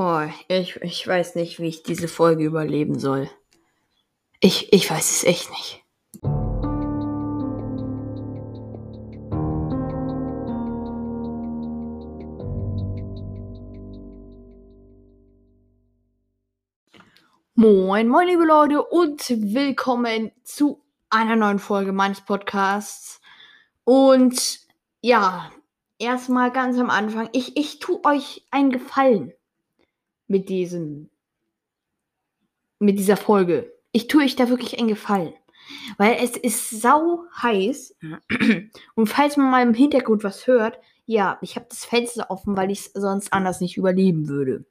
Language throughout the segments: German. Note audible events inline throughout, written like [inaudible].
Oh, ich, ich weiß nicht, wie ich diese Folge überleben soll. Ich, ich weiß es echt nicht. Moin, moin, liebe Leute, und willkommen zu einer neuen Folge meines Podcasts. Und ja, erstmal ganz am Anfang, ich, ich tue euch einen Gefallen mit diesem, mit dieser Folge. Ich tue euch da wirklich einen Gefallen. Weil es ist sau heiß. [clears throat] Und falls man mal im Hintergrund was hört, ja, ich habe das Fenster offen, weil ich es sonst anders nicht überleben würde.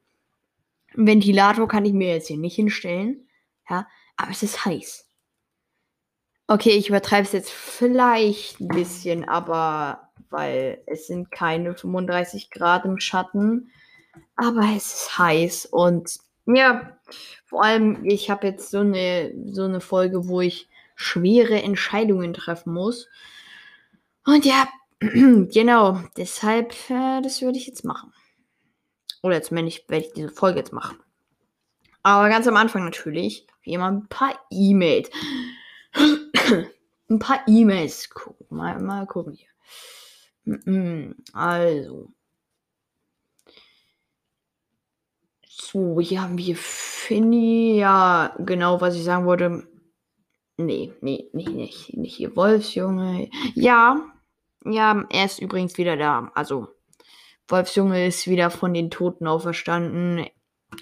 Ein Ventilator kann ich mir jetzt hier nicht hinstellen. Ja, aber es ist heiß. Okay, ich übertreibe es jetzt vielleicht ein bisschen, aber weil es sind keine 35 Grad im Schatten. Aber es ist heiß und ja, vor allem, ich habe jetzt so eine, so eine Folge, wo ich schwere Entscheidungen treffen muss. Und ja, [clears throat] genau, deshalb, äh, das würde ich jetzt machen. Oder zumindest werde ich diese Folge jetzt machen. Aber ganz am Anfang natürlich, wie immer, ein paar E-Mails. [clears throat] ein paar E-Mails gucken. Mal, mal gucken hier. Also. So, hier haben wir Finny. Ja, genau, was ich sagen wollte. Nee, nee, nee, nicht, nicht hier. Wolfsjunge. Ja, ja, er ist übrigens wieder da. Also, Wolfsjunge ist wieder von den Toten auferstanden.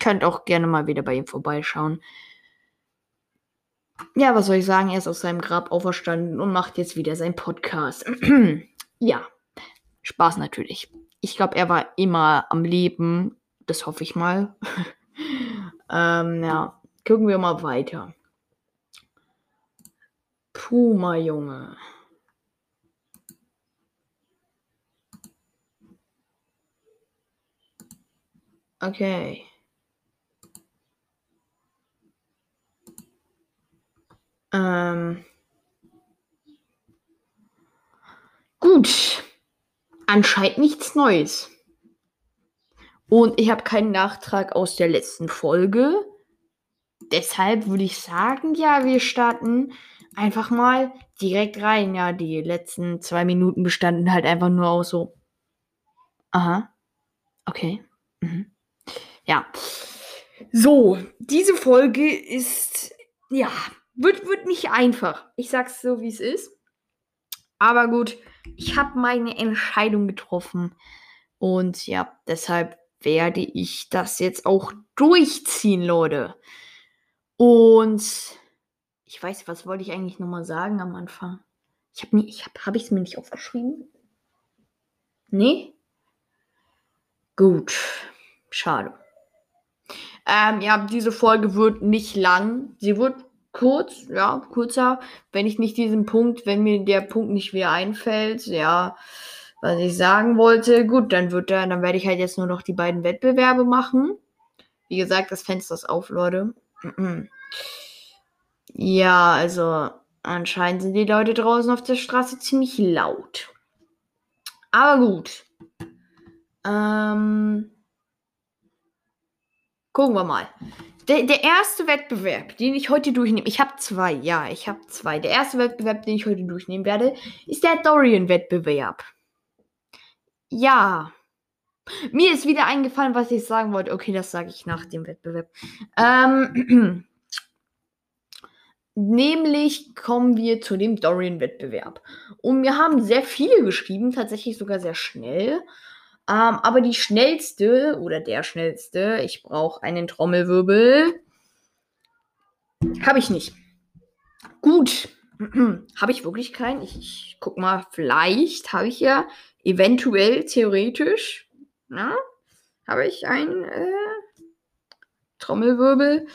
Könnt auch gerne mal wieder bei ihm vorbeischauen. Ja, was soll ich sagen? Er ist aus seinem Grab auferstanden und macht jetzt wieder seinen Podcast. [clears throat] ja, Spaß natürlich. Ich glaube, er war immer am Leben das hoffe ich mal. [laughs] ähm, ja, gucken wir mal weiter. Puma, Junge. Okay. Ähm. Gut. Anscheinend nichts Neues. Und ich habe keinen Nachtrag aus der letzten Folge. Deshalb würde ich sagen, ja, wir starten einfach mal direkt rein. Ja, die letzten zwei Minuten bestanden halt einfach nur aus so. Aha. Okay. Mhm. Ja. So, diese Folge ist, ja, wird, wird nicht einfach. Ich sag's so, wie es ist. Aber gut, ich habe meine Entscheidung getroffen. Und ja, deshalb werde ich das jetzt auch durchziehen, Leute. Und ich weiß, was wollte ich eigentlich nochmal sagen am Anfang? Ich habe ich habe hab ich es mir nicht aufgeschrieben? Nee? Gut. Schade. Ähm, ja, diese Folge wird nicht lang. Sie wird kurz, ja, kurzer. Wenn ich nicht diesen Punkt, wenn mir der Punkt nicht wieder einfällt, ja, was ich sagen wollte, gut, dann wird da, dann werde ich halt jetzt nur noch die beiden Wettbewerbe machen. Wie gesagt, das Fenster ist auf, Leute. Ja, also anscheinend sind die Leute draußen auf der Straße ziemlich laut. Aber gut. Ähm, gucken wir mal. Der, der erste Wettbewerb, den ich heute durchnehme, ich habe zwei, ja, ich habe zwei. Der erste Wettbewerb, den ich heute durchnehmen werde, ist der Dorian-Wettbewerb. Ja. Mir ist wieder eingefallen, was ich sagen wollte. Okay, das sage ich nach dem Wettbewerb. Ähm, [clears throat] nämlich kommen wir zu dem Dorian-Wettbewerb. Und wir haben sehr viele geschrieben, tatsächlich sogar sehr schnell. Ähm, aber die schnellste oder der schnellste, ich brauche einen Trommelwirbel, habe ich nicht. Gut, [clears throat] habe ich wirklich keinen. Ich, ich guck mal, vielleicht habe ich ja eventuell, theoretisch, na, habe ich einen äh, Trommelwirbel.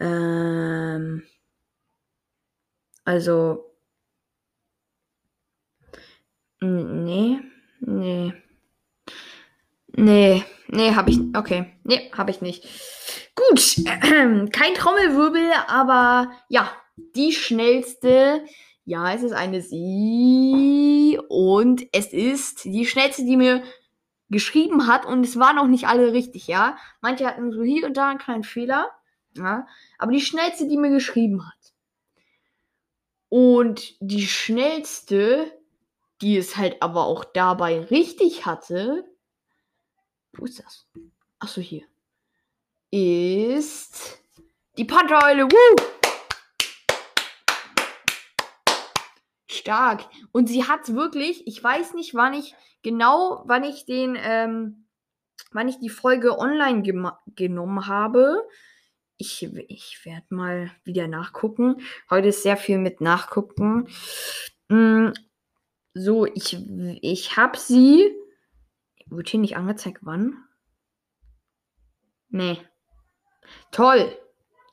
Ähm, also, nee, nee. Nee, nee, habe ich. Okay, nee, habe ich nicht. Gut, [clears throat] kein Trommelwirbel, aber ja, die schnellste ja, es ist eine Sie und es ist die schnellste, die mir geschrieben hat und es waren auch nicht alle richtig, ja. Manche hatten so hier und da einen kleinen Fehler, ja. Aber die schnellste, die mir geschrieben hat. Und die schnellste, die es halt aber auch dabei richtig hatte, wo ist das? Achso, hier. Ist die Pantheule. Woo! Stark. Und sie hat wirklich, ich weiß nicht, wann ich genau, wann ich den, ähm, wann ich die Folge online genommen habe. Ich, ich werde mal wieder nachgucken. Heute ist sehr viel mit Nachgucken. Hm, so, ich, ich habe sie. Wird hier nicht angezeigt, wann? Nee. Toll.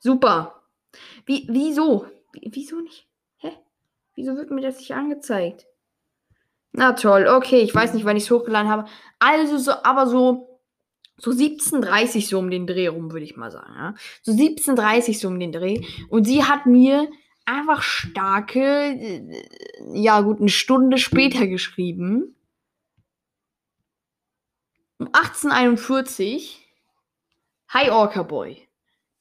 Super. Wie, wieso? wieso nicht? Wieso wird mir das nicht angezeigt? Na toll, okay, ich weiß nicht, wann ich es hochgeladen habe. Also so, aber so, so 17.30 so um den Dreh rum, würde ich mal sagen. Ja? So 17.30 so um den Dreh. Und sie hat mir einfach starke, äh, ja gut, eine Stunde später geschrieben. Um 18.41 Hi Orca Boy.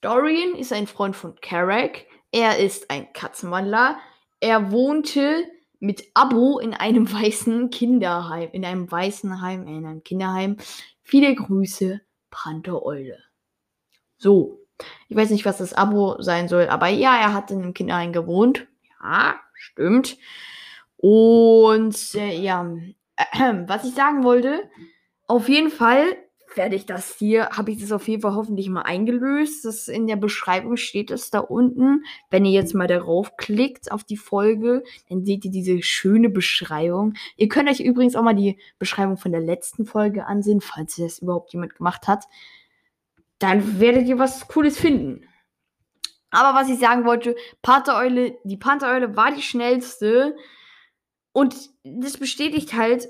Dorian ist ein Freund von Carrack. Er ist ein Katzenwandler. Er wohnte mit Abo in einem [laughs] weißen Kinderheim, in einem weißen Heim, in einem Kinderheim. Viele Grüße, Panther Eule. So, ich weiß nicht, was das Abo sein soll, aber ja, er hat in einem Kinderheim gewohnt. Ja, stimmt. Und äh, ja, äh, [clears throat] was ich sagen wollte, auf jeden Fall werde ich das hier, habe ich das auf jeden Fall hoffentlich mal eingelöst. Das in der Beschreibung steht es da unten. Wenn ihr jetzt mal darauf klickt auf die Folge, dann seht ihr diese schöne Beschreibung. Ihr könnt euch übrigens auch mal die Beschreibung von der letzten Folge ansehen, falls das überhaupt jemand gemacht hat. Dann werdet ihr was Cooles finden. Aber was ich sagen wollte, Panthereule, die Panthereule war die schnellste. Und das bestätigt halt,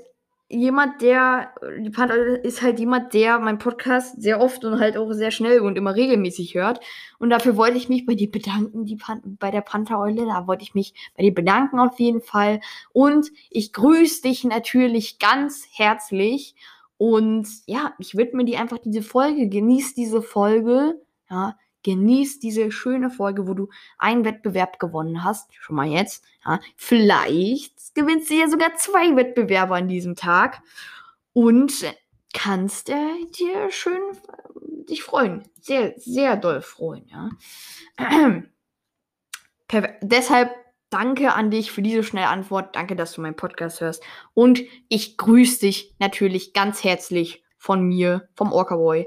jemand, der, die Panther ist halt jemand, der meinen Podcast sehr oft und halt auch sehr schnell und immer regelmäßig hört. Und dafür wollte ich mich bei dir bedanken, die Pan bei der Panthereule. Da wollte ich mich bei dir bedanken auf jeden Fall. Und ich grüße dich natürlich ganz herzlich. Und ja, ich widme dir einfach diese Folge. Genieß diese Folge. Ja, genieß diese schöne Folge, wo du einen Wettbewerb gewonnen hast. Schon mal jetzt. Ja, vielleicht gewinnst du ja sogar zwei Wettbewerbe an diesem Tag und kannst äh, dir schön äh, dich freuen. Sehr, sehr doll freuen, ja. [clears throat] Deshalb danke an dich für diese schnelle Antwort. Danke, dass du meinen Podcast hörst. Und ich grüße dich natürlich ganz herzlich von mir, vom Orca Boy.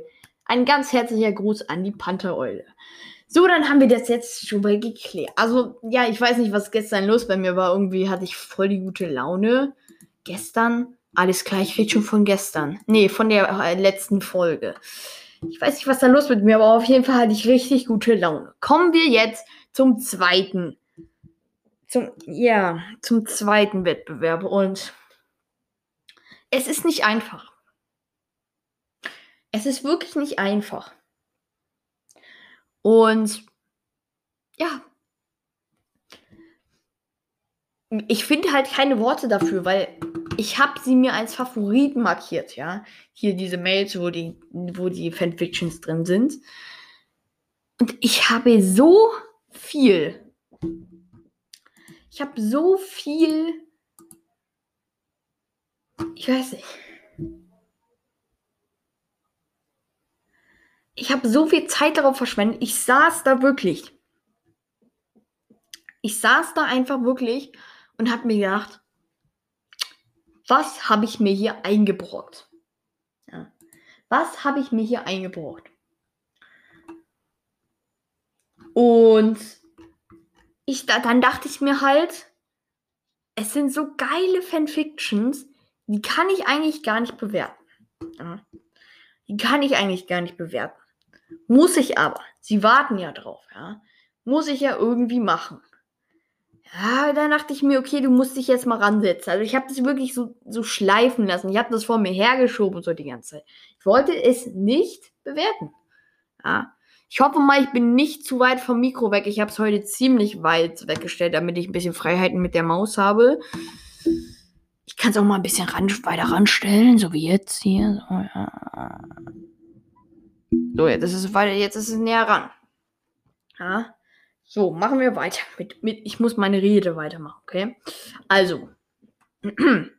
Ein ganz herzlicher Gruß an die Panthereule. So, dann haben wir das jetzt schon mal geklärt. Also, ja, ich weiß nicht, was gestern los bei mir war. Irgendwie hatte ich voll die gute Laune. Gestern, alles klar, ich rede schon von gestern. Nee, von der äh, letzten Folge. Ich weiß nicht, was da los mit mir, aber auf jeden Fall hatte ich richtig gute Laune. Kommen wir jetzt zum zweiten. Zum, ja, zum zweiten Wettbewerb. Und es ist nicht einfach. Es ist wirklich nicht einfach. Und ja, ich finde halt keine Worte dafür, weil ich habe sie mir als Favoriten markiert, ja. Hier diese Mails, wo die, wo die Fanfictions drin sind. Und ich habe so viel. Ich habe so viel. Ich weiß nicht. Ich habe so viel Zeit darauf verschwendet. Ich saß da wirklich. Ich saß da einfach wirklich und habe mir gedacht, was habe ich mir hier eingebrockt? Ja. Was habe ich mir hier eingebrockt? Und ich, da, dann dachte ich mir halt, es sind so geile Fanfictions, die kann ich eigentlich gar nicht bewerten. Ja. Die kann ich eigentlich gar nicht bewerten. Muss ich aber. Sie warten ja drauf, ja. Muss ich ja irgendwie machen. Ja, dann dachte ich mir, okay, du musst dich jetzt mal ransetzen. Also ich habe das wirklich so, so schleifen lassen. Ich habe das vor mir hergeschoben so die ganze Zeit. Ich wollte es nicht bewerten. Ja. Ich hoffe mal, ich bin nicht zu weit vom Mikro weg. Ich habe es heute ziemlich weit weggestellt, damit ich ein bisschen Freiheiten mit der Maus habe. Ich kann es auch mal ein bisschen ran, weiter ranstellen, so wie jetzt hier. So, ja. So jetzt ist es weiter, jetzt ist es näher ran. Ja. So, machen wir weiter. Mit, mit, ich muss meine Rede weitermachen, okay? Also. [clears throat]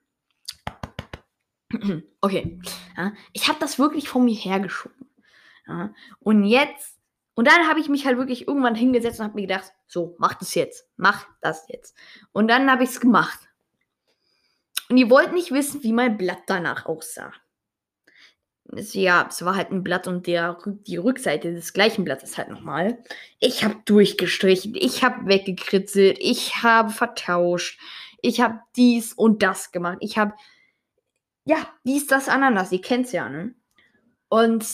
okay. Ja, ich habe das wirklich vor mir hergeschoben. Ja, und jetzt, und dann habe ich mich halt wirklich irgendwann hingesetzt und habe mir gedacht, so, mach das jetzt. Mach das jetzt. Und dann habe ich es gemacht. Und ihr wollt nicht wissen, wie mein Blatt danach aussah. Es, ja, es war halt ein Blatt und der, die Rückseite des gleichen Blattes halt nochmal. Ich habe durchgestrichen, ich habe weggekritzelt, ich habe vertauscht, ich habe dies und das gemacht. Ich habe, ja, dies, das, Ananas, ihr kennt's ja, ne? Und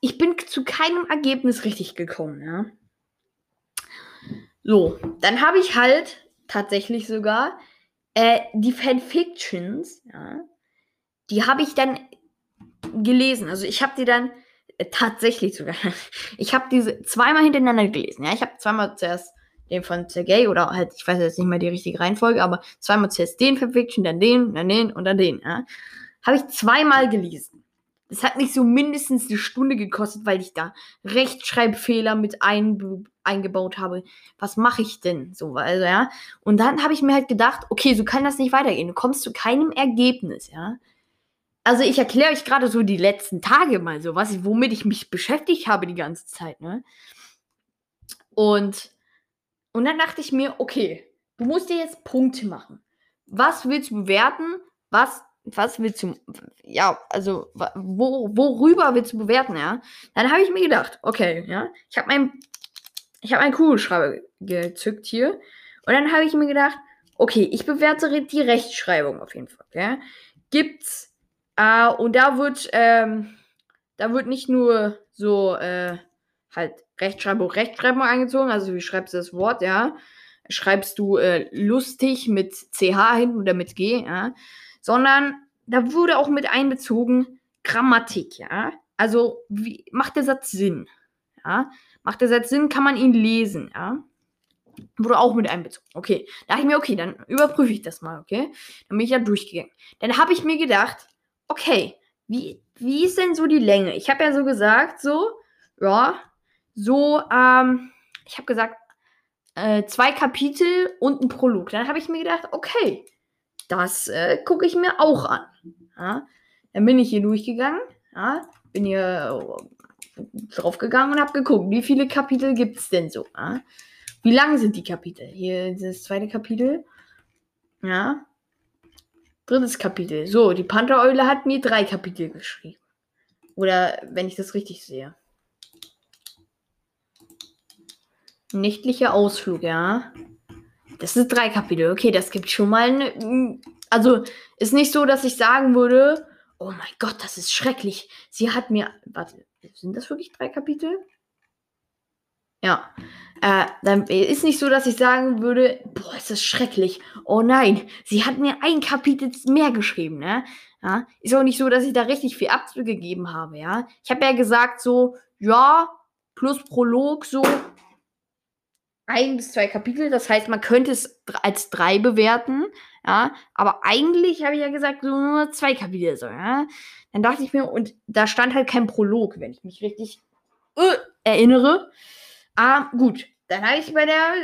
ich bin zu keinem Ergebnis richtig gekommen, ja. So, dann habe ich halt tatsächlich sogar äh, die Fanfictions, ja, die habe ich dann gelesen. Also ich habe die dann äh, tatsächlich sogar. [laughs] Ich habe diese zweimal hintereinander gelesen. Ja, ich habe zweimal zuerst den von Sergei oder halt, ich weiß jetzt nicht mehr die richtige Reihenfolge, aber zweimal zuerst den Fanfiction, dann den, dann den und dann den. Ja, habe ich zweimal gelesen. Es hat mich so mindestens eine Stunde gekostet, weil ich da Rechtschreibfehler mit ein, eingebaut habe. Was mache ich denn? So, also, ja. Und dann habe ich mir halt gedacht, okay, so kann das nicht weitergehen. Du kommst zu keinem Ergebnis, ja. Also ich erkläre euch gerade so die letzten Tage mal so, was ich, womit ich mich beschäftigt habe die ganze Zeit, ne? Und, und dann dachte ich mir, okay, du musst dir jetzt Punkte machen. Was willst du bewerten? Was was willst du, ja, also, wo, worüber willst du bewerten, ja? Dann habe ich mir gedacht, okay, ja, ich habe mein, ich habe einen Kugelschreiber gezückt hier und dann habe ich mir gedacht, okay, ich bewerte die Rechtschreibung auf jeden Fall, ja? Gibt's, äh, und da wird, ähm, da wird nicht nur so, äh, halt Rechtschreibung, Rechtschreibung eingezogen, also wie schreibst du das Wort, ja? Schreibst du äh, lustig mit CH hinten oder mit G, ja? sondern da wurde auch mit einbezogen Grammatik, ja. Also wie, macht der Satz Sinn, ja. Macht der Satz Sinn, kann man ihn lesen, ja. Wurde auch mit einbezogen. Okay, da dachte ich mir, okay, dann überprüfe ich das mal, okay. Dann bin ich ja durchgegangen. Dann habe ich mir gedacht, okay, wie, wie ist denn so die Länge? Ich habe ja so gesagt, so, ja, so, ähm, ich habe gesagt, äh, zwei Kapitel und ein Prolog. Dann habe ich mir gedacht, okay, das äh, gucke ich mir auch an. Ja. Dann bin ich hier durchgegangen, ja, bin hier äh, draufgegangen und habe geguckt, wie viele Kapitel gibt es denn so. Ja. Wie lang sind die Kapitel? Hier ist das zweite Kapitel. Ja. Drittes Kapitel. So, die Panthereule hat mir drei Kapitel geschrieben. Oder wenn ich das richtig sehe. Nächtlicher Ausflug, ja. Das sind drei Kapitel. Okay, das gibt schon mal eine. Also, ist nicht so, dass ich sagen würde, oh mein Gott, das ist schrecklich. Sie hat mir. Warte, sind das wirklich drei Kapitel? Ja. Äh, dann ist nicht so, dass ich sagen würde, boah, ist das schrecklich. Oh nein, sie hat mir ein Kapitel mehr geschrieben, ne? Ja, ist auch nicht so, dass ich da richtig viel abgegeben habe, ja. Ich habe ja gesagt, so, ja, plus Prolog, so, ein bis zwei Kapitel. Das heißt, man könnte es als drei bewerten. Ja, aber eigentlich habe ich ja gesagt, so nur zwei Kapitel so, ja. Dann dachte ich mir, und da stand halt kein Prolog, wenn ich mich richtig äh, erinnere. Ah, gut. Dann habe ich bei der,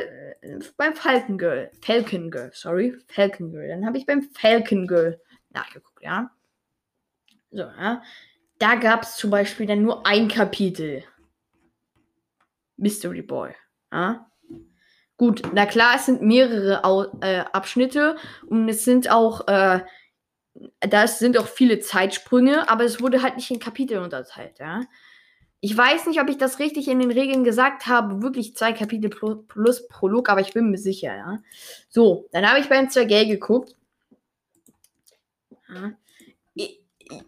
äh, beim Falcon Girl, Falcon Girl, sorry, Falcon Girl. Dann habe ich beim Falcon Girl nachgeguckt, ja. So, ja. Da gab es zum Beispiel dann nur ein Kapitel. Mystery Boy. Ja. Gut, na klar, es sind mehrere Au äh, Abschnitte und es sind auch, äh, da sind auch viele Zeitsprünge, aber es wurde halt nicht in Kapitel unterteilt, ja. Ich weiß nicht, ob ich das richtig in den Regeln gesagt habe, wirklich zwei Kapitel plus, Prolog, aber ich bin mir sicher, ja. So, dann habe ich beim Zergay geguckt. Ja.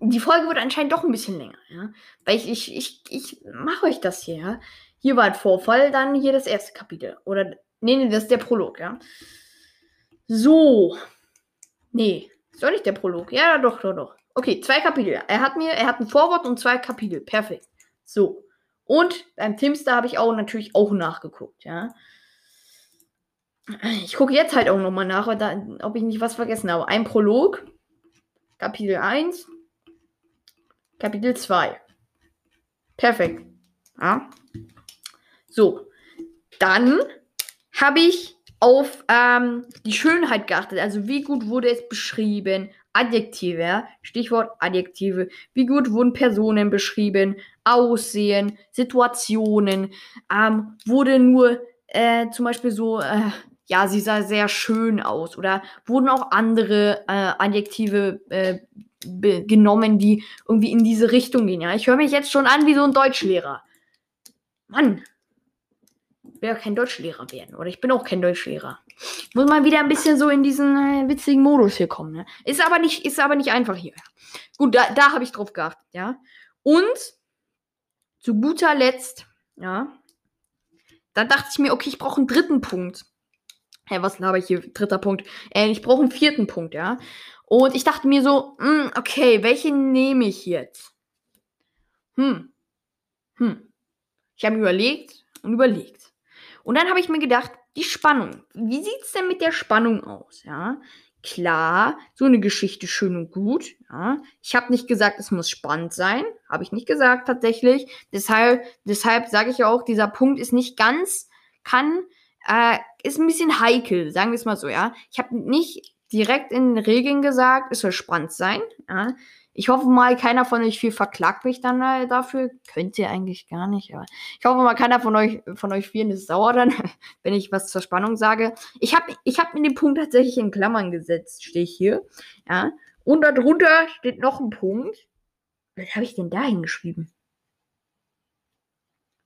Die Folge wurde anscheinend doch ein bisschen länger, ja. Weil ich, ich, ich, ich mache euch das hier, ja. Hier war ein Vorfall, dann hier das erste Kapitel. Oder Nee, nee, das ist der Prolog, ja. So. Nee, ist doch nicht der Prolog. Ja, doch, doch, doch. Okay, zwei Kapitel. Er hat mir, er hat ein Vorwort und zwei Kapitel. Perfekt. So. Und beim Timster habe ich auch natürlich auch nachgeguckt, ja. Ich gucke jetzt halt auch nochmal nach, ob ich nicht was vergessen habe. Ein Prolog. Kapitel 1, Kapitel 2. Perfekt. Ja. So, dann habe ich auf ähm, die Schönheit geachtet. Also wie gut wurde es beschrieben? Adjektive, ja? Stichwort Adjektive. Wie gut wurden Personen beschrieben? Aussehen, Situationen. Ähm, wurde nur äh, zum Beispiel so, äh, ja, sie sah sehr schön aus. Oder wurden auch andere äh, Adjektive äh, genommen, die irgendwie in diese Richtung gehen. Ja, ich höre mich jetzt schon an wie so ein Deutschlehrer. Mann, will ja kein Deutschlehrer werden. Oder ich bin auch kein Deutschlehrer. Muss mal wieder ein bisschen so in diesen äh, witzigen Modus hier kommen. Ne? Ist, aber nicht, ist aber nicht einfach hier. Gut, da, da habe ich drauf geachtet, ja. Und zu guter Letzt, ja, da dachte ich mir, okay, ich brauche einen dritten Punkt. Hä, was habe ich hier? Dritter Punkt. Äh, ich brauche einen vierten Punkt, ja. Und ich dachte mir so, mh, hm, okay, welchen nehme ich jetzt? Hm. Hm. Ich habe überlegt und überlegt. Und dann habe ich mir gedacht, die Spannung. Wie sieht es denn mit der Spannung aus? Ja, klar, so eine Geschichte schön und gut. Ja, ich habe nicht gesagt, es muss spannend sein. Habe ich nicht gesagt tatsächlich. Deshalb, deshalb sage ich auch, dieser Punkt ist nicht ganz, kann, äh, ist ein bisschen heikel, sagen wir es mal so. Ja, ich habe nicht direkt in den Regeln gesagt, es soll spannend sein. Ja. Ich hoffe mal, keiner von euch viel verklagt mich dann äh, dafür. Könnt ihr eigentlich gar nicht, aber ich hoffe mal, keiner von euch, von euch vielen ist sauer dann, [laughs] wenn ich was zur Spannung sage. Ich habe ich hab mir den Punkt tatsächlich in Klammern gesetzt, stehe ich hier. Ja. Und darunter steht noch ein Punkt. Was habe ich denn da hingeschrieben?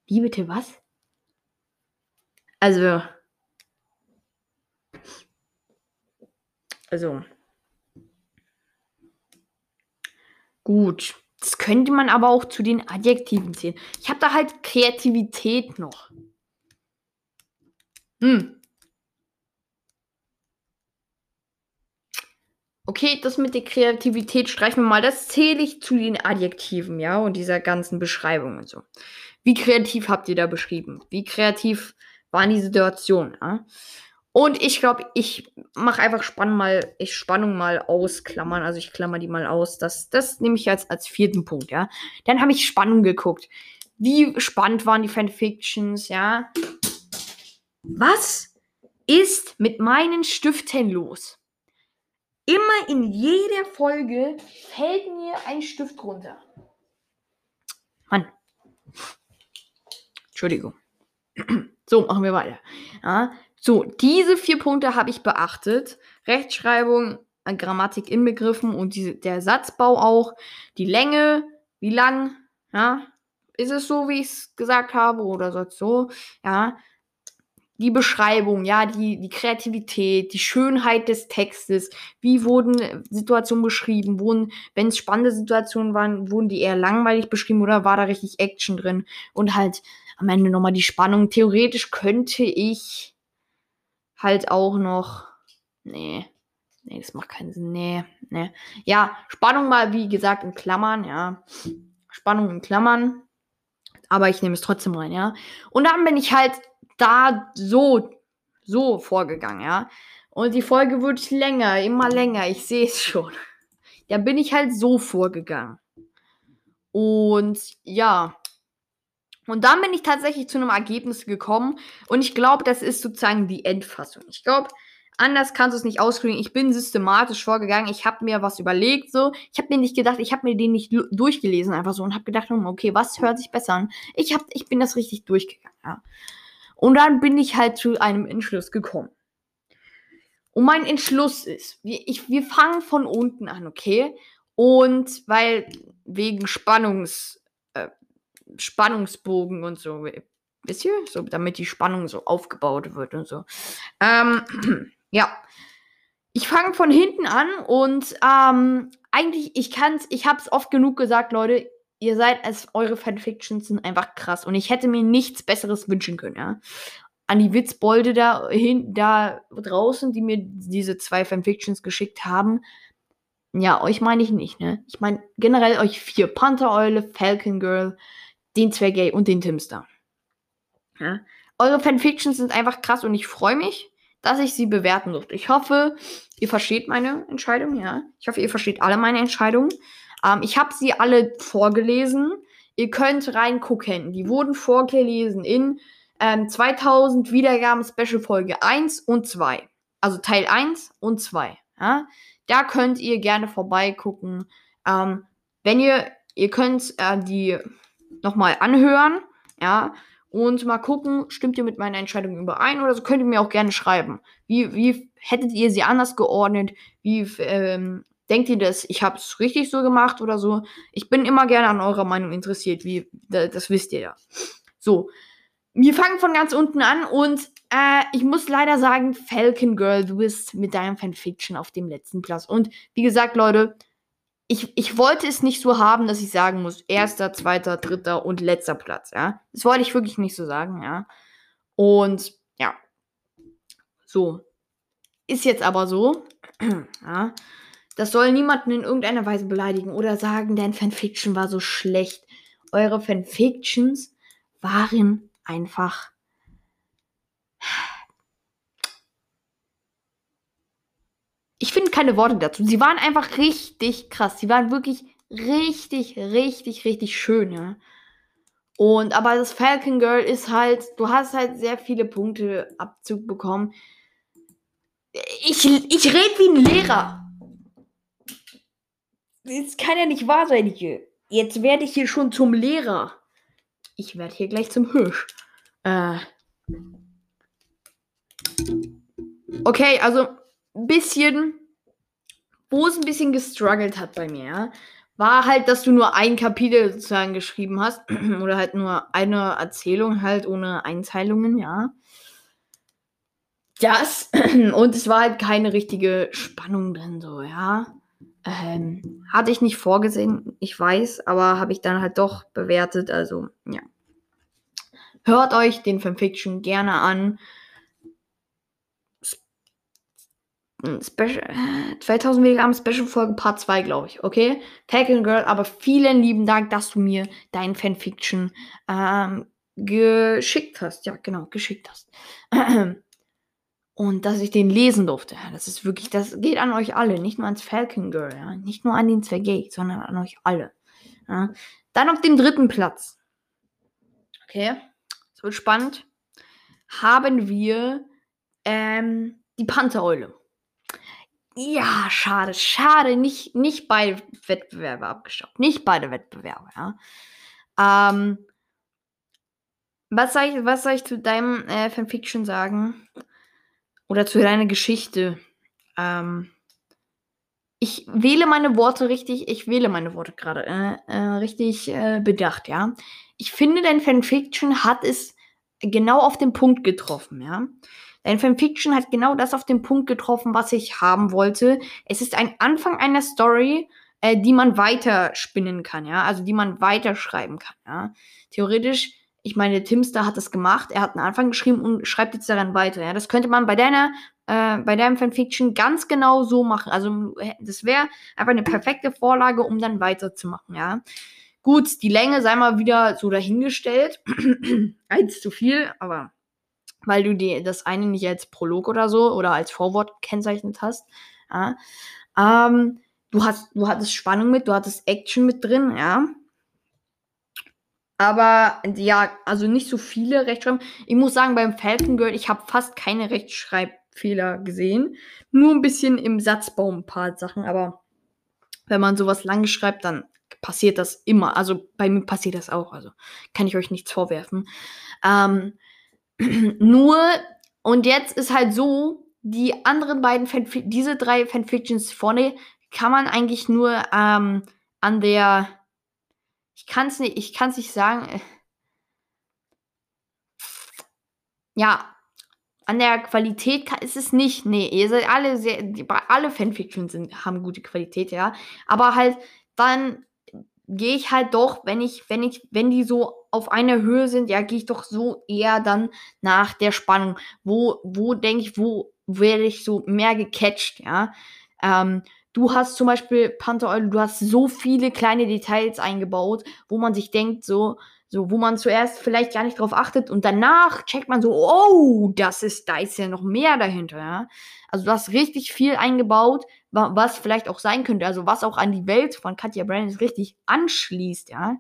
Wie bitte was? Also, Also. Gut. Das könnte man aber auch zu den Adjektiven zählen. Ich habe da halt Kreativität noch. Hm. Okay, das mit der Kreativität streichen wir mal. Das zähle ich zu den Adjektiven, ja, und dieser ganzen Beschreibung und so. Wie kreativ habt ihr da beschrieben? Wie kreativ waren die Situationen? Ja? Und ich glaube, ich mache einfach Spannung mal, ich Spannung mal ausklammern. Also ich klammer die mal aus. Das, das nehme ich als, als vierten Punkt, ja. Dann habe ich Spannung geguckt. Wie spannend waren die Fanfictions, ja. Was ist mit meinen Stiften los? Immer in jeder Folge fällt mir ein Stift runter. Mann. Entschuldigung. [clears throat] So, machen wir weiter. Ja, so, diese vier Punkte habe ich beachtet. Rechtschreibung, äh, Grammatik inbegriffen und diese, der Satzbau auch. Die Länge, wie lang, ja. Ist es so, wie ich es gesagt habe, oder sonst so? Ja. Die Beschreibung, ja, die, die Kreativität, die Schönheit des Textes, wie wurden Situationen beschrieben, wurden, wenn es spannende Situationen waren, wurden die eher langweilig beschrieben oder war da richtig Action drin? Und halt am Ende nochmal die Spannung. Theoretisch könnte ich halt auch noch. Nee. Nee, das macht keinen Sinn. Nee, nee. Ja, Spannung mal, wie gesagt, in Klammern, ja. Spannung in Klammern. Aber ich nehme es trotzdem rein, ja. Und dann bin ich halt da so, so vorgegangen, ja. Und die Folge wird länger, immer länger. Ich sehe es schon. Da bin ich halt so vorgegangen. Und ja, und dann bin ich tatsächlich zu einem Ergebnis gekommen und ich glaube, das ist sozusagen die Endfassung. Ich glaube, anders kannst du es nicht ausdrücken. Ich bin systematisch vorgegangen. Ich habe mir was überlegt, so. Ich habe mir nicht gedacht, ich habe mir den nicht durchgelesen einfach so und habe gedacht, hm, okay, was hört sich besser an? Ich hab, ich bin das richtig durchgegangen, ja. Und dann bin ich halt zu einem Entschluss gekommen. Und mein Entschluss ist, wir, ich, wir fangen von unten an, okay? Und weil wegen Spannungs, Spannungsbogen und so. Wisst ihr? So, damit die Spannung so aufgebaut wird und so. Ähm, [clears throat] ja. Ich fange von hinten an und ähm, eigentlich, ich kann's, ich hab's oft genug gesagt, Leute, ihr seid als eure Fanfictions sind einfach krass und ich hätte mir nichts besseres wünschen können, ja. An die Witzbolde da hin, da draußen, die mir diese zwei Fanfictions geschickt haben. Ja, euch meine ich nicht, ne? Ich meine generell euch vier Panther-Eule, Falcon Girl, den Zwergay und den Timster. Ja? Eure Fanfictions sind einfach krass und ich freue mich, dass ich sie bewerten durfte. Ich hoffe, ihr versteht meine Entscheidung, ja. Ich hoffe, ihr versteht alle meine Entscheidungen. Ähm, ich habe sie alle vorgelesen. Ihr könnt reingucken. Die wurden vorgelesen in ähm, 2000 Wiedergaben Special Folge 1 und 2. Also Teil 1 und 2. Ja? Da könnt ihr gerne vorbeigucken. Ähm, wenn ihr, ihr könnt äh, die nochmal anhören, ja, und mal gucken, stimmt ihr mit meiner Entscheidung überein oder so könnt ihr mir auch gerne schreiben. Wie, wie hättet ihr sie anders geordnet? Wie ähm, denkt ihr das? Ich habe es richtig so gemacht oder so? Ich bin immer gerne an eurer Meinung interessiert, wie das wisst ihr ja. So, wir fangen von ganz unten an und äh, ich muss leider sagen, Falcon Girl, du bist mit deinem Fanfiction auf dem letzten Platz. Und wie gesagt, Leute, ich, ich wollte es nicht so haben, dass ich sagen muss, erster, zweiter, dritter und letzter Platz, ja. Das wollte ich wirklich nicht so sagen, ja. Und ja. So. Ist jetzt aber so, [clears throat] ja. Das soll niemanden in irgendeiner Weise beleidigen oder sagen, dein Fanfiction war so schlecht. Eure Fanfictions waren einfach ich finde keine Worte dazu. Sie waren einfach richtig krass. Sie waren wirklich richtig, richtig, richtig schön, ja. Und aber das Falcon Girl ist halt, du hast halt sehr viele Punkte Abzug bekommen. Ich, ich rede wie ein Lehrer. Das kann ja nicht wahr sein hier. Jetzt werde ich hier schon zum Lehrer. Ich werde hier gleich zum Hirsch. Äh. Okay, also ein bisschen, wo es ein bisschen gestruggelt hat bei mir, ja, war halt, dass du nur ein Kapitel sozusagen geschrieben hast. [clears throat] Oder halt nur eine Erzählung, halt ohne Einteilungen, ja. Das. [clears throat] Und es war halt keine richtige Spannung drin, so, ja. Ähm, hatte ich nicht vorgesehen, ich weiß, aber habe ich dann halt doch bewertet, also, ja. Hört euch den Fanfiction gerne an. Special, 2000 Milligramm Special Folge Part 2, glaube ich. Okay? Tackle Girl, aber vielen lieben Dank, dass du mir dein Fanfiction ähm, geschickt hast. Ja, genau, geschickt hast. Und dass ich den lesen durfte. Das ist wirklich, das geht an euch alle. Nicht nur ans Falcon Girl, ja. Nicht nur an den Zwergay, sondern an euch alle. Ja. Dann auf dem dritten Platz. Okay? Wird spannend. Haben wir ähm, die Panthereule. Ja, schade, schade. Nicht, nicht beide Wettbewerbe abgestoppt. Nicht beide Wettbewerbe, ja. Ähm, was, soll ich, was soll ich zu deinem äh, Fanfiction sagen? Oder zu deiner Geschichte? Ähm, ich wähle meine Worte richtig, ich wähle meine Worte gerade äh, äh, richtig äh, bedacht, ja. Ich finde, dein Fanfiction hat es genau auf den Punkt getroffen, ja. Dein Fanfiction hat genau das auf den Punkt getroffen, was ich haben wollte. Es ist ein Anfang einer Story, äh, die man weiterspinnen kann, ja, also die man weiterschreiben kann, ja. Theoretisch, ich meine, Timster hat das gemacht, er hat einen Anfang geschrieben und schreibt jetzt daran weiter, ja. Das könnte man bei deiner, äh, bei deinem Fanfiction ganz genau so machen. Also, das wäre einfach eine perfekte Vorlage, um dann weiterzumachen, ja. Gut, die Länge sei mal wieder so dahingestellt. [clears throat] Eins zu viel, aber weil du dir das eine nicht als Prolog oder so oder als Vorwort kennzeichnet hast. Ja. Ähm, du, hast, du hattest Spannung mit, du hattest Action mit drin, ja. Aber ja, also nicht so viele Rechtschreiben. Ich muss sagen, beim Falcon Girl, ich habe fast keine Rechtschreibfehler gesehen. Nur ein bisschen im Satzbaum ein paar Sachen, aber wenn man sowas lange schreibt, dann passiert das immer. Also bei mir passiert das auch. Also kann ich euch nichts vorwerfen. Ähm, nur, und jetzt ist halt so, die anderen beiden Fanfic diese drei Fanfictions vorne kann man eigentlich nur ähm, an der, ich kann es nicht, ich kann es nicht sagen, äh, ja, an der Qualität kann, ist es nicht. Nee, ihr seid alle sehr, die, alle Fanfictions sind, haben gute Qualität, ja. Aber halt, dann gehe ich halt doch, wenn ich, wenn ich, wenn die so auf einer Höhe sind, ja, gehe ich doch so eher dann nach der Spannung. Wo, wo denke ich, wo werde ich so mehr gecatcht, ja? Ähm, du hast zum Beispiel Panther du hast so viele kleine Details eingebaut, wo man sich denkt, so, So, wo man zuerst vielleicht gar nicht drauf achtet und danach checkt man so, oh, das ist, da ist ja noch mehr dahinter, ja. Also du hast richtig viel eingebaut, was vielleicht auch sein könnte, also was auch an die Welt von Katja Brandon richtig anschließt, ja.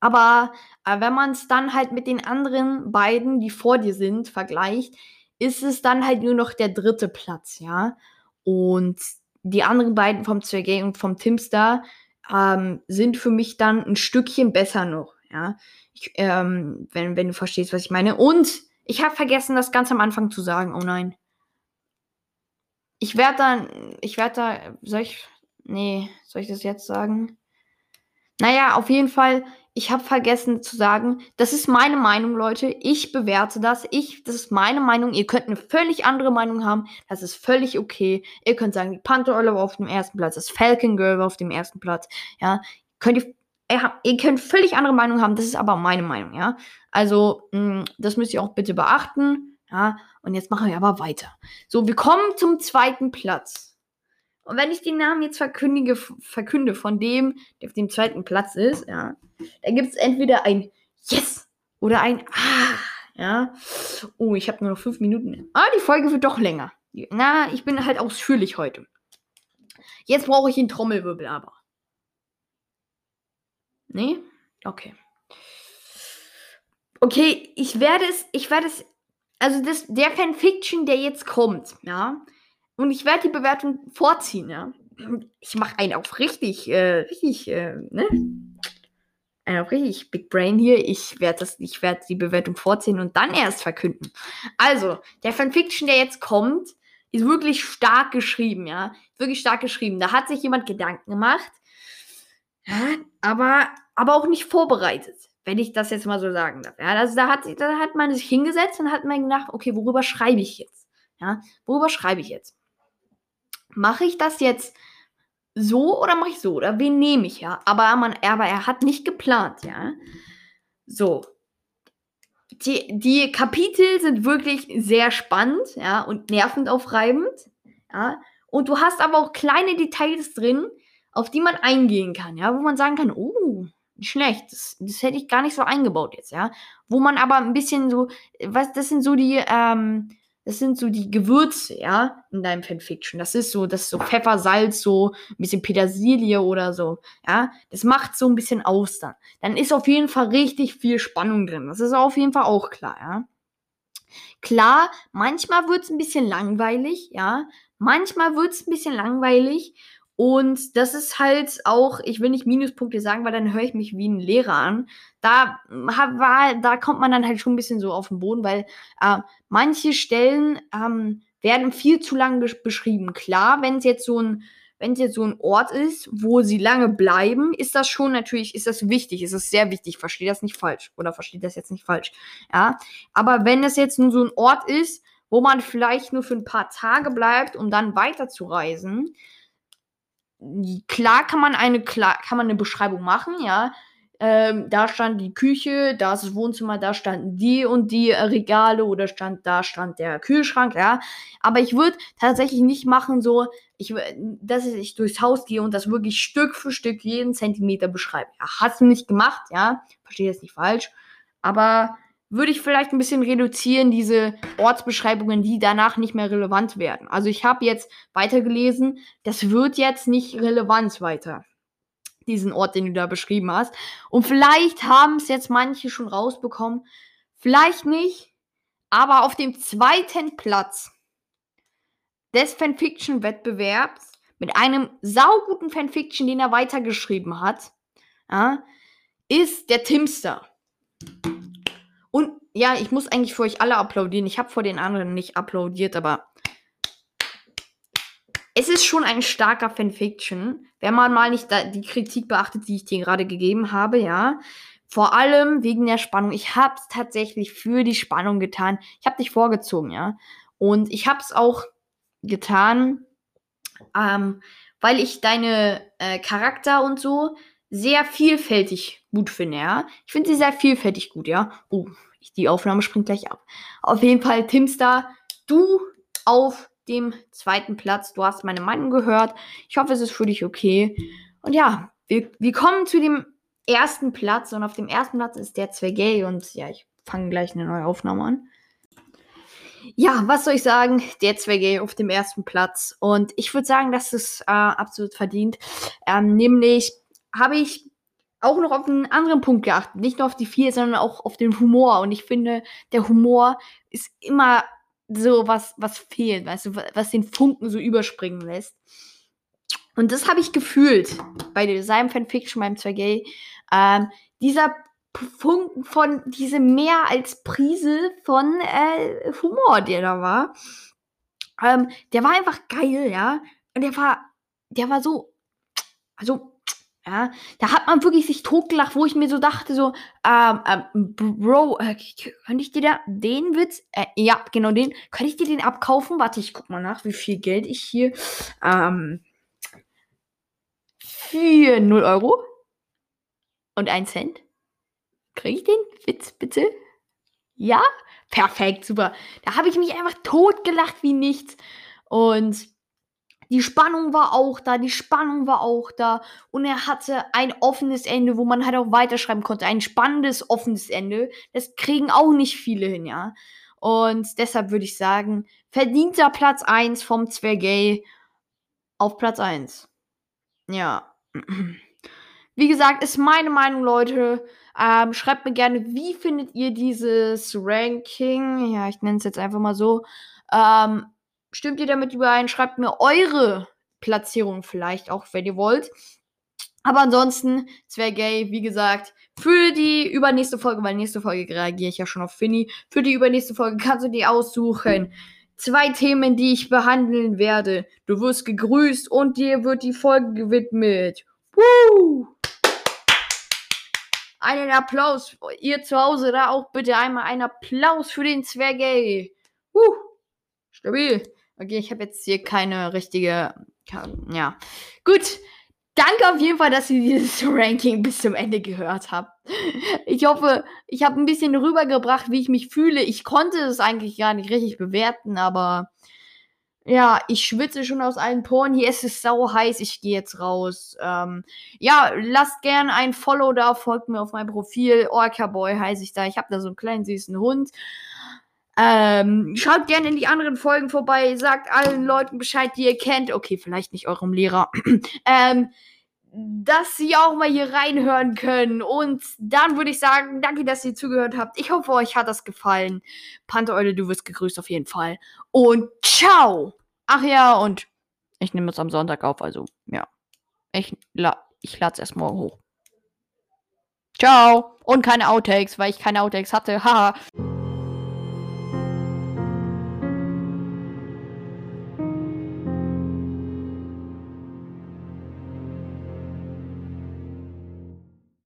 Aber äh, wenn man es dann halt mit den anderen beiden, die vor dir sind, vergleicht, ist es dann halt nur noch der dritte Platz, ja. Und die anderen beiden vom Sergei und vom Timstar ähm, sind für mich dann ein Stückchen besser noch, ja. Ich, ähm, wenn, wenn du verstehst, was ich meine. Und ich habe vergessen, das ganz am Anfang zu sagen. Oh nein. Ich werde dann, ich werde da, soll ich, nee, soll ich das jetzt sagen? Naja, auf jeden Fall, ich habe vergessen zu sagen, das ist meine Meinung, Leute. Ich bewerte das. Ich, das ist meine Meinung. Ihr könnt eine völlig andere Meinung haben. Das ist völlig okay. Ihr könnt sagen, die Panther Eule war auf dem ersten Platz, das Falcon Girl war auf dem ersten Platz. Ja, könnt ihr, ihr könnt völlig andere Meinung haben. Das ist aber meine Meinung, ja. Also, mh, mm, das müsst ihr auch bitte beachten. Ja, und jetzt machen wir aber weiter. So, wir kommen zum zweiten Platz. Und wenn ich den Namen jetzt verkündige, verkünde von dem, der auf dem zweiten Platz ist, ja, dann gibt es entweder ein Yes oder ein Ah, ja. Oh, ich habe nur noch fünf Minuten. Ah, die Folge wird doch länger. Na, ich bin halt ausführlich heute. Jetzt brauche ich einen Trommelwirbel aber. Nee? Okay. Okay, ich werde es, ich werde es, also das, der Fanfiction, der jetzt kommt, ja, und ich werde die Bewertung vorziehen, ja. Ich mache einen auf richtig, äh, richtig, äh, ne? Einen auf richtig Big Brain hier. Ich werde das, die Bewertung vorziehen und dann erst verkünden. Also, der Fanfiction, der jetzt kommt, ist wirklich stark geschrieben, ja. Wirklich stark geschrieben. Da hat sich jemand Gedanken gemacht. Aber, aber auch nicht vorbereitet, wenn ich das jetzt mal so sagen darf. Ja, also da hat, da hat man sich hingesetzt und hat man gedacht, okay, worüber schreibe ich jetzt? Ja, worüber schreibe ich jetzt? Mache ich das jetzt so oder mache ich so? Oder wen nehme ich ja? Aber, man, aber er hat nicht geplant, ja. So. Die, die Kapitel sind wirklich sehr spannend, ja, und nervenaufreibend, ja. Und du hast aber auch kleine Details drin, auf die man eingehen kann, ja, wo man sagen kann, oh, schlecht, das, das hätte ich gar nicht so eingebaut jetzt, ja. Wo man aber ein bisschen so, was, das sind so die, ähm, das sind so die Gewürze, ja, in deinem Fanfiction. Das ist so, das ist so Pfeffer, Salz, so ein bisschen Petersilie oder so, ja. Das macht so ein bisschen aus dann. Dann ist auf jeden Fall richtig viel Spannung drin. Das ist auf jeden Fall auch klar, ja. Klar, manchmal wird es ein bisschen langweilig, ja. Manchmal wird es ein bisschen langweilig und das ist halt auch, ich will nicht Minuspunkte sagen, weil dann höre ich mich wie ein Lehrer an. Da, war, da kommt man dann halt schon ein bisschen so auf den Boden, weil äh, manche Stellen ähm, werden viel zu lang beschrieben. Klar, wenn es jetzt so ein wenn es jetzt so ein Ort ist, wo sie lange bleiben, ist das schon natürlich, ist das wichtig, ist das sehr wichtig. Verstehe das nicht falsch oder verstehe das jetzt nicht falsch. Ja, aber wenn es jetzt nur so ein Ort ist, wo man vielleicht nur für ein paar Tage bleibt, um dann weiterzureisen, klar kann man eine klar kann man eine Beschreibung machen, ja. Ähm, da stand die Küche, da ist das Wohnzimmer, da standen die und die äh, Regale oder stand da stand der Kühlschrank, ja. Aber ich würde tatsächlich nicht machen so, ich, dass ich durchs Haus gehe und das wirklich Stück für Stück jeden Zentimeter beschreibe. Ja, hast du nicht gemacht, ja. Verstehe das nicht falsch, aber würde ich vielleicht ein bisschen reduzieren, diese Ortsbeschreibungen, die danach nicht mehr relevant werden. Also ich habe jetzt weitergelesen, das wird jetzt nicht relevant weiter. Diesen Ort, den du da beschrieben hast. Und vielleicht haben es jetzt manche schon rausbekommen. Vielleicht nicht. Aber auf dem zweiten Platz des Fanfiction-Wettbewerbs mit einem sauguten Fanfiction, den er weitergeschrieben hat, ja, ist der Timster. Ja, ich muss eigentlich für euch alle applaudieren. Ich habe vor den anderen nicht applaudiert, aber es ist schon ein starker Fanfiction, wenn man mal nicht die Kritik beachtet, die ich dir gerade gegeben habe, ja. Vor allem wegen der Spannung. Ich habe es tatsächlich für die Spannung getan. Ich habe dich vorgezogen, ja. Und ich habe es auch getan, ähm, weil ich deine äh, Charakter und so sehr vielfältig gut finde, ja. Ich finde sie sehr vielfältig gut, ja. Oh, die Aufnahme springt gleich ab. Auf jeden Fall, Timstar, du auf dem zweiten Platz. Du hast meine Meinung gehört. Ich hoffe, es ist für dich okay. Und ja, wir, wir kommen zu dem ersten Platz und auf dem ersten Platz ist der Zwergay und ja, ich fange gleich eine neue Aufnahme an. Ja, was soll ich sagen? Der Zwergay auf dem ersten Platz und ich würde sagen, dass es äh, absolut verdient. Ähm, nämlich habe ich auch noch auf einen anderen Punkt geachtet. Nicht nur auf die vier, sondern auch auf den Humor. Und ich finde, der Humor ist immer so was, was fehlt, weißt du, was den Funken so überspringen lässt. Und das habe ich gefühlt bei Design Fanfiction beim 2G. Ähm, dieser Funken von, diese mehr als Prise von äh, Humor, der da war. Ähm, der war einfach geil, ja. Und der war, der war so, also ja, da hat man wirklich sich totgelacht, wo ich mir so dachte, so, ähm, ähm, Bro, äh, könnte ich dir da den Witz, äh, ja, genau den, könnte ich dir den abkaufen? Warte, ich guck mal nach, wie viel Geld ich hier, ähm, für 0 Euro und 1 Cent. Kriege ich den Witz, bitte? Ja? Perfekt, super. Da habe ich mich einfach totgelacht wie nichts. Und die Spannung war auch da, die Spannung war auch da. Und er hatte ein offenes Ende, wo man halt auch weiterschreiben konnte. Ein spannendes, offenes Ende. Das kriegen auch nicht viele hin, ja. Und deshalb würde ich sagen, verdienter Platz 1 vom Zwergay auf Platz 1. Ja. [clears throat] Wie gesagt, ist meine Meinung, Leute. Ähm, schreibt mir gerne, wie findet ihr dieses Ranking? Ja, ich nenne es jetzt einfach mal so. Ähm, Stimmt ihr damit überein? Schreibt mir eure Platzierung vielleicht auch, wenn ihr wollt. Aber ansonsten, es wäre gay, wie gesagt, für die übernächste Folge, weil nächste Folge reagiere ich ja schon auf Finny. Für die übernächste Folge kannst du dir aussuchen. Zwei Themen, die ich behandeln werde. Du wirst gegrüßt und dir wird die Folge gewidmet. Woo! Einen Applaus. Ihr zu Hause da auch bitte einmal einen Applaus für den Zwergay. Woo! Stabil. Okay, ich habe jetzt hier keine richtige. Ja. Gut. Danke auf jeden Fall, dass ihr dieses [laughs] Ranking bis zum Ende gehört habt. Ich hoffe, ich habe ein bisschen rübergebracht, wie ich mich fühle. Ich konnte es eigentlich gar nicht richtig bewerten, aber ja, ich schwitze schon aus allen Poren. Hier ist es sau heiß. Ich gehe jetzt raus. Ähm, ja, lasst gerne ein Follow da. Folgt mir auf meinem Profil. Orca Boy heiße ich da. Ich habe da so einen kleinen süßen Hund. Ähm, schaut gerne in die anderen Folgen vorbei, sagt allen Leuten Bescheid, die ihr kennt. Okay, vielleicht nicht eurem Lehrer. [clears throat] ähm, dass sie auch mal hier reinhören können. Und dann würde ich sagen, danke, dass ihr zugehört habt. Ich hoffe, euch hat das gefallen. Pantereule, du wirst gegrüßt auf jeden Fall. Und ciao! Ach ja, und ich nehme es am Sonntag auf, also ja. Ich, la ich lade es erst morgen hoch. Ciao! Und keine Outtakes, weil ich keine Outtakes hatte. Haha.